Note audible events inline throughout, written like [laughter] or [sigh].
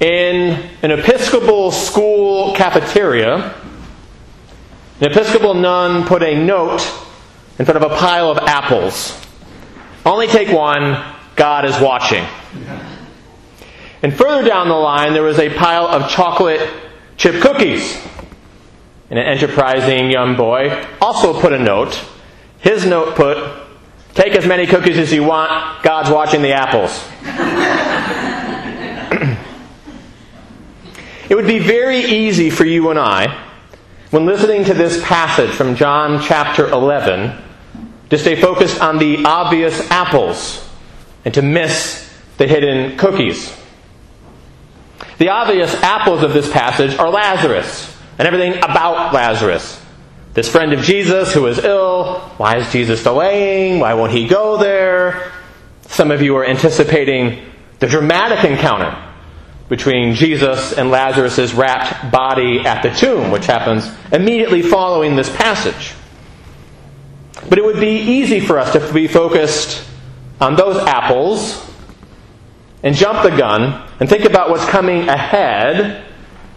in an Episcopal school cafeteria, an Episcopal nun put a note in front of a pile of apples. Only take one, God is watching. And further down the line, there was a pile of chocolate chip cookies. And an enterprising young boy also put a note. His note put, Take as many cookies as you want, God's watching the apples. [laughs] it would be very easy for you and I, when listening to this passage from John chapter 11, to stay focused on the obvious apples and to miss the hidden cookies. The obvious apples of this passage are Lazarus and everything about Lazarus. This friend of Jesus who is ill. Why is Jesus delaying? Why won't he go there? Some of you are anticipating the dramatic encounter between Jesus and Lazarus' wrapped body at the tomb, which happens immediately following this passage. But it would be easy for us to be focused on those apples and jump the gun and think about what's coming ahead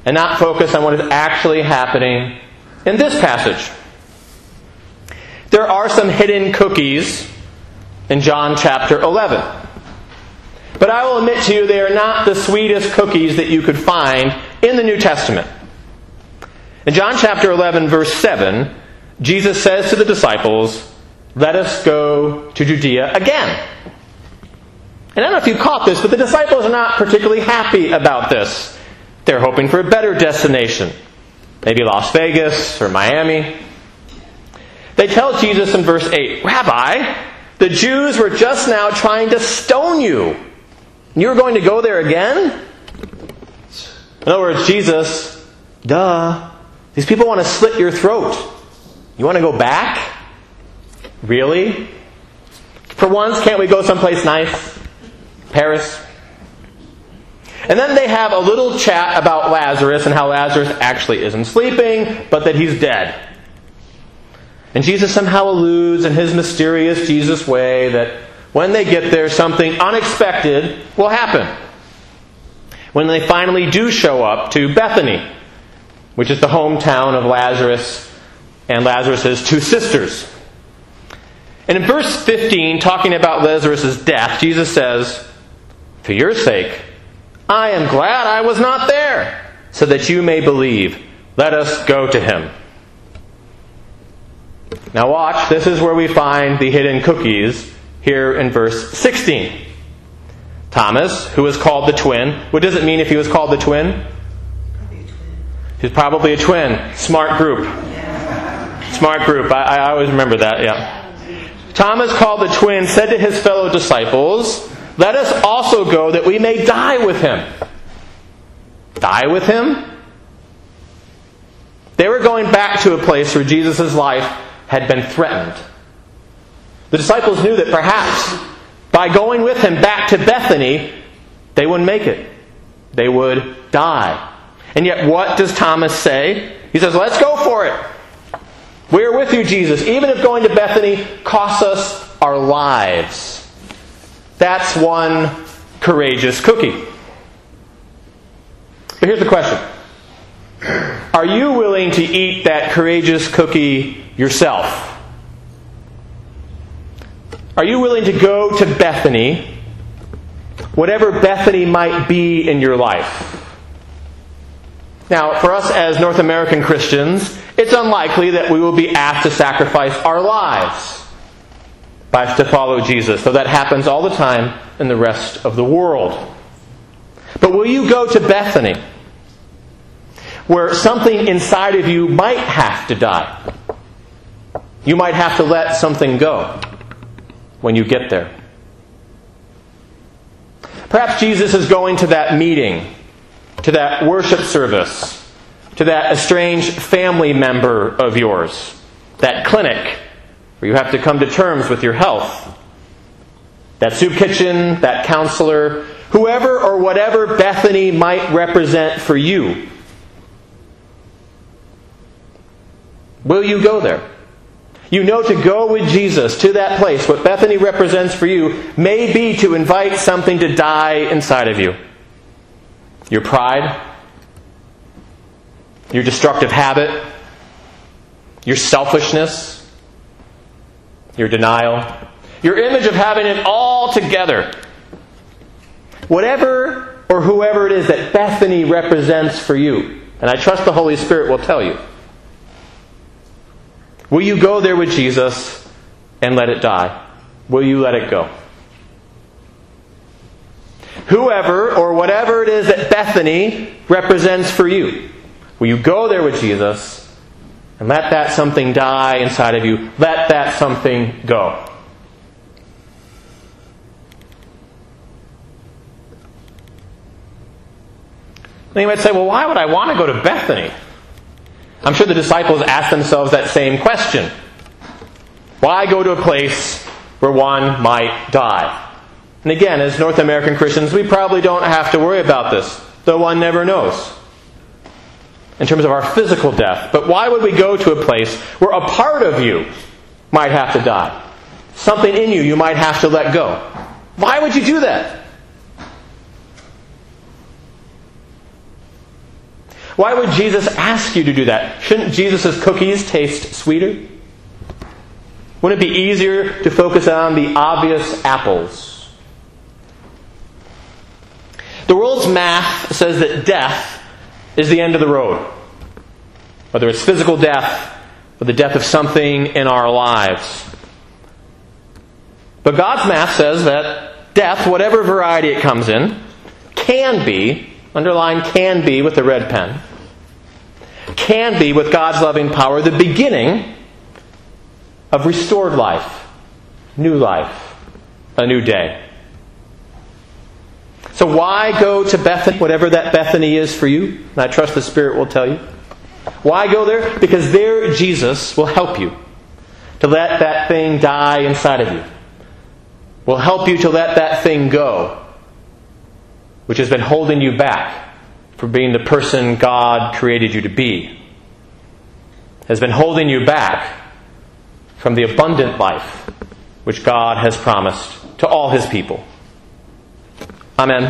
and not focus on what is actually happening in this passage. There are some hidden cookies in John chapter 11. But I will admit to you, they are not the sweetest cookies that you could find in the New Testament. In John chapter 11, verse 7, Jesus says to the disciples, Let us go to Judea again. And I don't know if you caught this, but the disciples are not particularly happy about this. They're hoping for a better destination. Maybe Las Vegas or Miami. They tell Jesus in verse 8, Rabbi, the Jews were just now trying to stone you. You're going to go there again? In other words, Jesus, duh. These people want to slit your throat. You want to go back? Really? For once, can't we go someplace nice? Paris? And then they have a little chat about Lazarus and how Lazarus actually isn't sleeping, but that he's dead. And Jesus somehow alludes in his mysterious Jesus way that when they get there, something unexpected will happen. When they finally do show up to Bethany, which is the hometown of Lazarus and Lazarus' two sisters. And in verse 15, talking about Lazarus' death, Jesus says, For your sake, I am glad I was not there, so that you may believe. Let us go to him. Now, watch, this is where we find the hidden cookies here in verse 16. Thomas, who is called the twin, what does it mean if he was called the twin? He's probably a twin. Smart group. Smart group. I, I always remember that, yeah. Thomas, called the twin, said to his fellow disciples, let us also go that we may die with him. Die with him? They were going back to a place where Jesus' life had been threatened. The disciples knew that perhaps by going with him back to Bethany, they wouldn't make it. They would die. And yet, what does Thomas say? He says, Let's go for it. We are with you, Jesus, even if going to Bethany costs us our lives. That's one courageous cookie. But here's the question Are you willing to eat that courageous cookie yourself? Are you willing to go to Bethany, whatever Bethany might be in your life? Now, for us as North American Christians, it's unlikely that we will be asked to sacrifice our lives by, to follow Jesus, though that happens all the time in the rest of the world. But will you go to Bethany, where something inside of you might have to die? You might have to let something go when you get there. Perhaps Jesus is going to that meeting, to that worship service, to that estranged family member of yours, that clinic where you have to come to terms with your health. That soup kitchen, that counselor, whoever or whatever Bethany might represent for you. Will you go there? You know to go with Jesus to that place, what Bethany represents for you, may be to invite something to die inside of you. your pride, your destructive habit, your selfishness, your denial, your image of having it all together. Whatever or whoever it is that Bethany represents for you, and I trust the Holy Spirit will tell you. Will you go there with Jesus and let it die? Will you let it go? Whoever or whatever it is that Bethany represents for you, will you go there with Jesus and let that something die inside of you? Let that something go. Then you might say, well, why would I want to go to Bethany? I'm sure the disciples asked themselves that same question. Why go to a place where one might die? And again, as North American Christians, we probably don't have to worry about this, though one never knows in terms of our physical death. But why would we go to a place where a part of you might have to die? Something in you you might have to let go. Why would you do that? Why would Jesus ask you to do that? Shouldn't Jesus' cookies taste sweeter? Wouldn't it be easier to focus on the obvious apples? The world's math says that death is the end of the road. Whether it's physical death or the death of something in our lives. But God's math says that death, whatever variety it comes in, can be underline can be with a red pen, can be with God's loving power the beginning of restored life, new life, a new day. So why go to Bethany, whatever that Bethany is for you? And I trust the Spirit will tell you. Why go there? Because there Jesus will help you to let that thing die inside of you. Will help you to let that thing go which has been holding you back from being the person God created you to be, has been holding you back from the abundant life which God has promised to all his people. Amen.